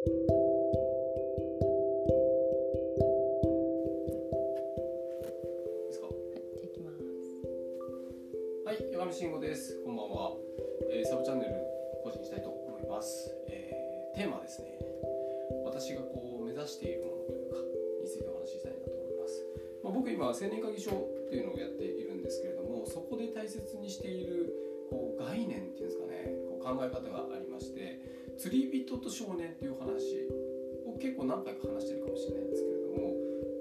ですか？じゃあ行きます。はい、山上慎吾です。こんばんは。えーサブチャンネル更新したいと思います。えーテーマですね。私がこう目指しているものというかについてお話ししたいなと思います。まあ、僕今青年会議所っていうのをやっているんですけれども、そこで大切にしているこう概念っていうんですかね、こう考え方がありまして、釣り人と少年っていう話を結構何回か話してるかもしれないんですけれども、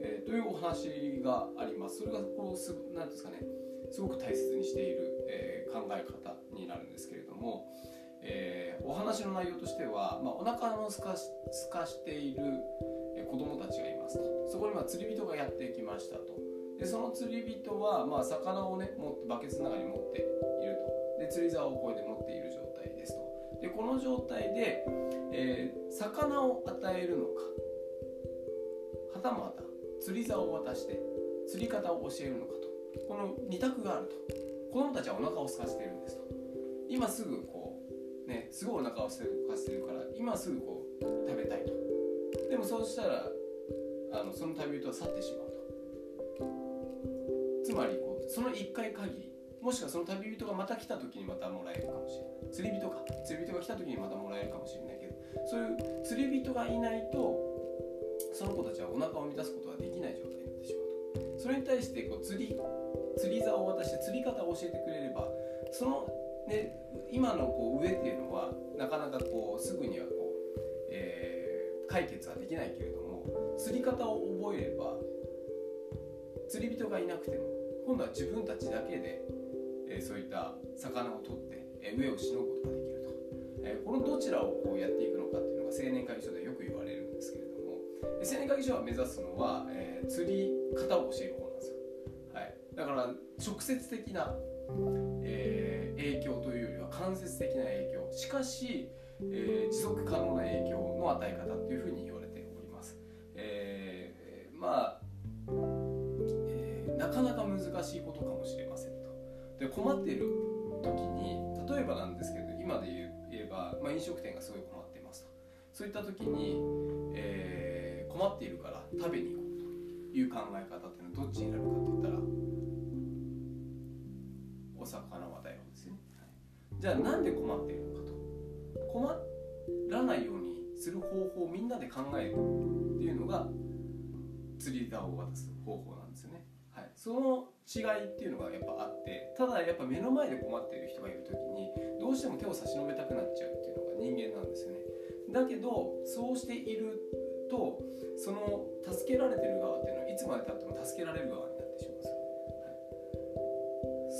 えーというお話があります。それがこうすなんですかね。すごく大切にしている、えー考え方になるんですけれども、えーお話の内容としては、まあ、お腹のすかしすかしているえー子供たちがいますとそこにま釣り人がやってきましたとでその釣り人はまあ魚をね持ってバケツの中に持っているとで釣り竿をこうやって持っている状態ですとでこの状態で、えー魚を与えるのかはたまた釣り竿を渡して釣り方を教えるのかと。この2択があると。子供たちはお腹を空かせているんですと。今すぐこうねすごいお腹を空かせているから今すぐこう食べたいと。でもそうしたらあのその旅人は去ってしまうと。つまりこうその1回限りもしくはその旅人がまた来た時にまたもらえるかもしれない。釣り人か。釣り人が来た時にまたもらえるかもしれないけど。そういう釣り人がいないとその子たちはお腹を満たすことができない状態になってしまうと。それに対してこう釣り釣り竿を渡して釣り方を教えてくれればその、ね、今のこう上っていうのはなかなかこうすぐにはこう、えー解決はできないけれども釣り方を覚えれば釣り人がいなくても今度は自分たちだけで、えーそういった魚を取って、えー上をしのぐことができると、えーこのどちらをこうやっていくのかっていうのが青年会議所でよく言われるんですけれども青年会議所は目指すのは、えー釣り方を教える方なんですよ、はい、だから直接的な、えー影響というよりは間接的な影響。しかし、えー持続可能な影響の与え方っていうふうにで困っている時に例えばなんですけど今で言えば、まあ、飲食店がすごい困っていますと。そういった時に、えー困っているから食べに行こうという考え方っていうのはどっちになるかって言ったらお魚はだよですね、はい。じゃあなんで困っているのかと。困らないようにする方法をみんなで考えるっていうのが釣り竿を渡す方法なんです、その違いっていうのがやっぱあってただやっぱ目の前で困っている人がいる時にどうしても手を差し伸べたくなっちゃうっていうのが人間なんですよね。だけどそうしているとその助けられてる側っていうのはいつまでたっても助けられる側になってしまうんですよ。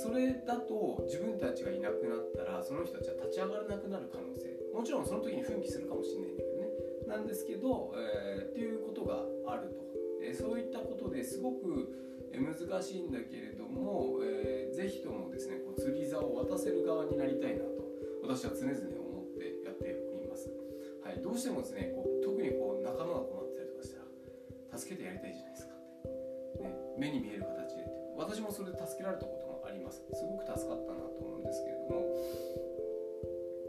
それだと自分たちがいなくなったらその人たちは立ち上がらなくなる可能性もちろんその時に奮起するかもしれないんだけどね。なんですけど、えーっていうことがあると、えーそういったことですごくえー難しいんだけれども、えーぜひともですねこう釣り竿を渡せる側になりたいなと私は常々思ってやっております、はい、どうしてもですねこう特にこう仲間が困ってたりとかしたら助けてやりたいじゃないですか。って、ね、目に見える形で。私もそれで助けられたこともあります。すごく助かったなと思うんですけれども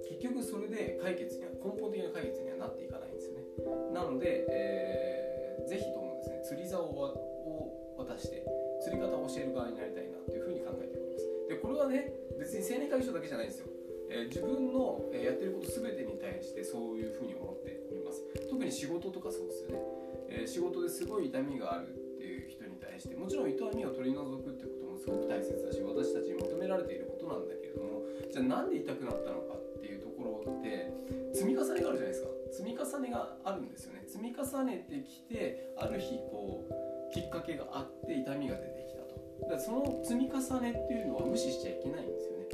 結局それで解決には根本的な解決にはなっていかないんですよね。なので、えーぜひともですね釣り竿を渡して釣り方を教える側になりたいなというふうに考えております。でこれはね別に青年会議所だけじゃないんですよ、えー自分の、やってること全てに対してそういうふうに思っております。特に仕事とかそうですよね、えー仕事ですごい痛みがあるっていう人に対してもちろん痛みを取り除くってこともすごく大切だし私たちに求められていることなんだけれどもじゃあなんで痛くなったのかっていうところって積み重ねがあるじゃないですか。積み重ねがあるんですよね。積み重ねてきてある日こうきっかけがあって痛みが出てきたと。だからその積み重ねっていうのは無視しちゃいけないんですよね。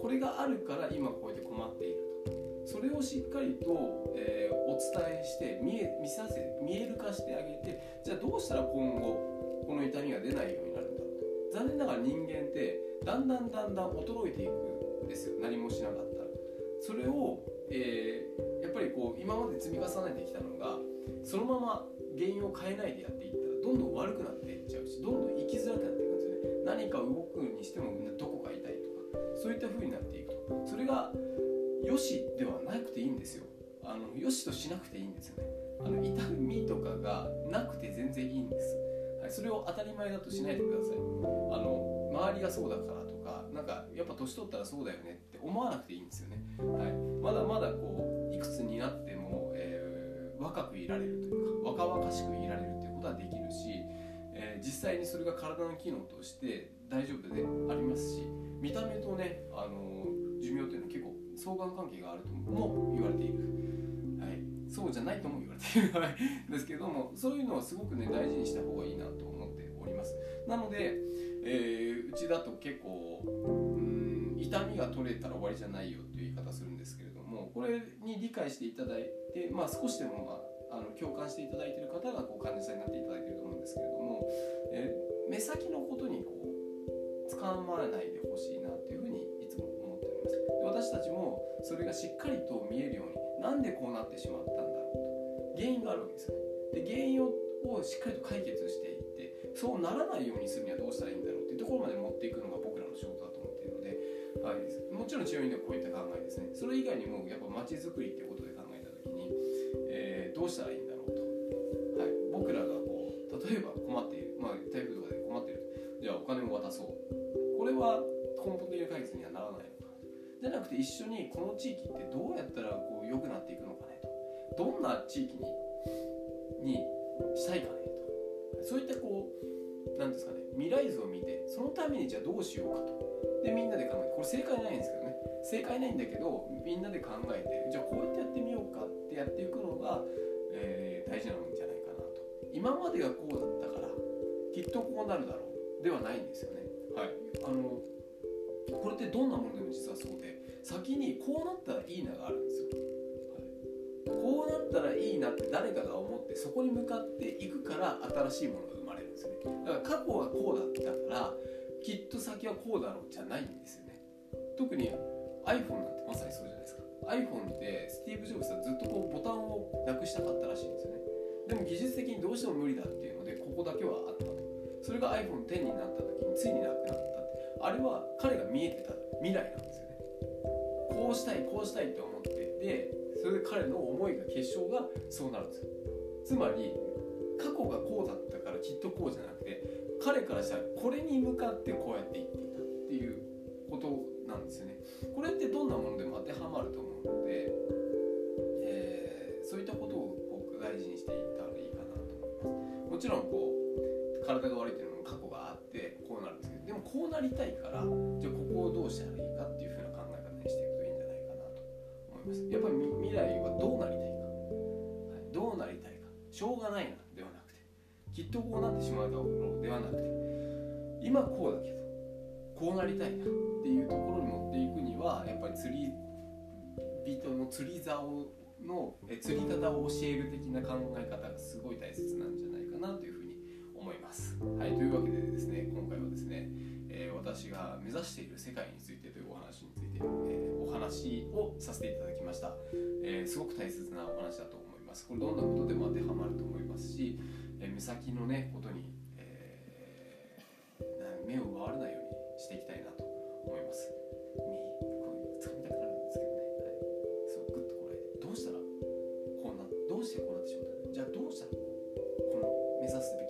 これがあるから今こうやって困っていると。それをしっかりと、えーお伝えして見え見させ見える化してあげてじゃあどうしたら今後この痛みが出ないようになるんだろうと。残念ながら人間ってだんだんだんだん衰えていくんですよ。何もしなかったら。それを、えーやっぱりこう今まで積み重ねてきたのがそのまま原因を変えないでやっていった。どんどん悪くなっていっちゃうしどんどん生きづらくなっていく。んですよね何か動くにしてもどこか痛いとかそういった風になっていくと。それが良しではなくていいんですよ。あのよしとしなくていいんですよね。あの痛みとかがなくて全然いいんです、はい、それを当たり前だとしないでください。あの周りがそうだからとかなんかやっぱ年取ったらそうだよねって思わなくていいんですよね、はい、まだまだこういくつになっても、えー、若くいられるというか若々しくいられるということはできるし、えー、実際にそれが体の機能として大丈夫でありますし見た目とね、あの寿命というのは結構相関関係があるとも言われている、はい、そうじゃないとも言われている。ですけどもそういうのはすごくね大事にした方がいいなと思っております。なので、えー、うちだと結構うん痛みが取れたら終わりじゃないよという言い方するんですけれどもこれに理解していただいて、まあ、少しでも、まあ、あの共感していただいている方がこう患者さんになっていただいていると思うんですけれども、えー、目先のことにこう掴まれないでほしいなというふうにいつも思っておりますで私たちもそれがしっかりと見えるようになんでこうなってしまったんだろうと原因があるわけですよね。で原因をしっかりと解決していってそうならないようにするにはどうしたらいいんだろうっていうところまで持っていくのが僕らの仕事だと思っているので、はい、もちろん治療院ではこういった考えですね。それ以外にもやっぱ街づくりってうしたらいいんだろうと、はい、僕らがこう例えば困っている、まあ、台風とかで困っている。じゃあお金を渡そう。これは根本的な解決にはならないのか。じゃなくて一緒にこの地域ってどうやったらこう良くなっていくのかねと。どんな地域ににしたいかねと。そういったこう何ですかね。未来図を見てそのためにじゃあどうしようかと。でみんなで考えて。これ正解ないんですけどね。正解ないんだけどみんなで考えてじゃあこうやってやってみようかってやっていくのが、えー、大事なんじゃないかなと。今までがこうだったからきっとこうなるだろう。ではないんですよね。はい。あのこれってどんなものでも実はそうで先にこうなったらいいながあるんですよ、はい、こうなったらいいなって誰かが思ってそこに向かっていくから新しいものが生まれるんですよね。だから過去はこうだったからきっと先はこうだろうじゃないんですよね。特に iPhone なんてまさにそうじゃないですか iPhone ってスティーブ・ジョブズはずっとこうボタンをなくしたかったらしいんですよね。でも技術的にどうしても無理だっていうのでここだけはあったとそれが iPhone10 になった時についになくなったあれは彼が見えてた未来なんですよね。こうしたいこうしたいって思って。でそれで彼の思いが結晶がそうなるんですよ。つまり過去がこうだったからきっとこうじゃなくて彼からしたらこれに向かってこうやっていってですよね。これってどんなものでも当てはまると思うので、えー、そういったことを僕大事にしていったらいいかなと思います。もちろんこう体が悪いっていうのも過去があってこうなるんですけどでもこうなりたいからじゃあここをどうしたらいいかっていうふうな考え方にしていくといいんじゃないかなと思います。やっぱり未来はどうなりたいか、はい、どうなりたいか。しょうがないなではなくて。きっとこうなってしまうだろうではなくて。今こうだけどこうなりたいなっていうところにはやっぱり釣り人の釣り竿のえ釣り方を教える的な考え方がすごい大切なんじゃないかなというふうに思います。はい、というわけでですね今回はですね、えー、私が目指している世界についてというお話について、えー、お話をさせていただきました、えー、すごく大切なお話だと思いますこれどんなことでも当てはまると思いますし、え目先のねことに、目指すべき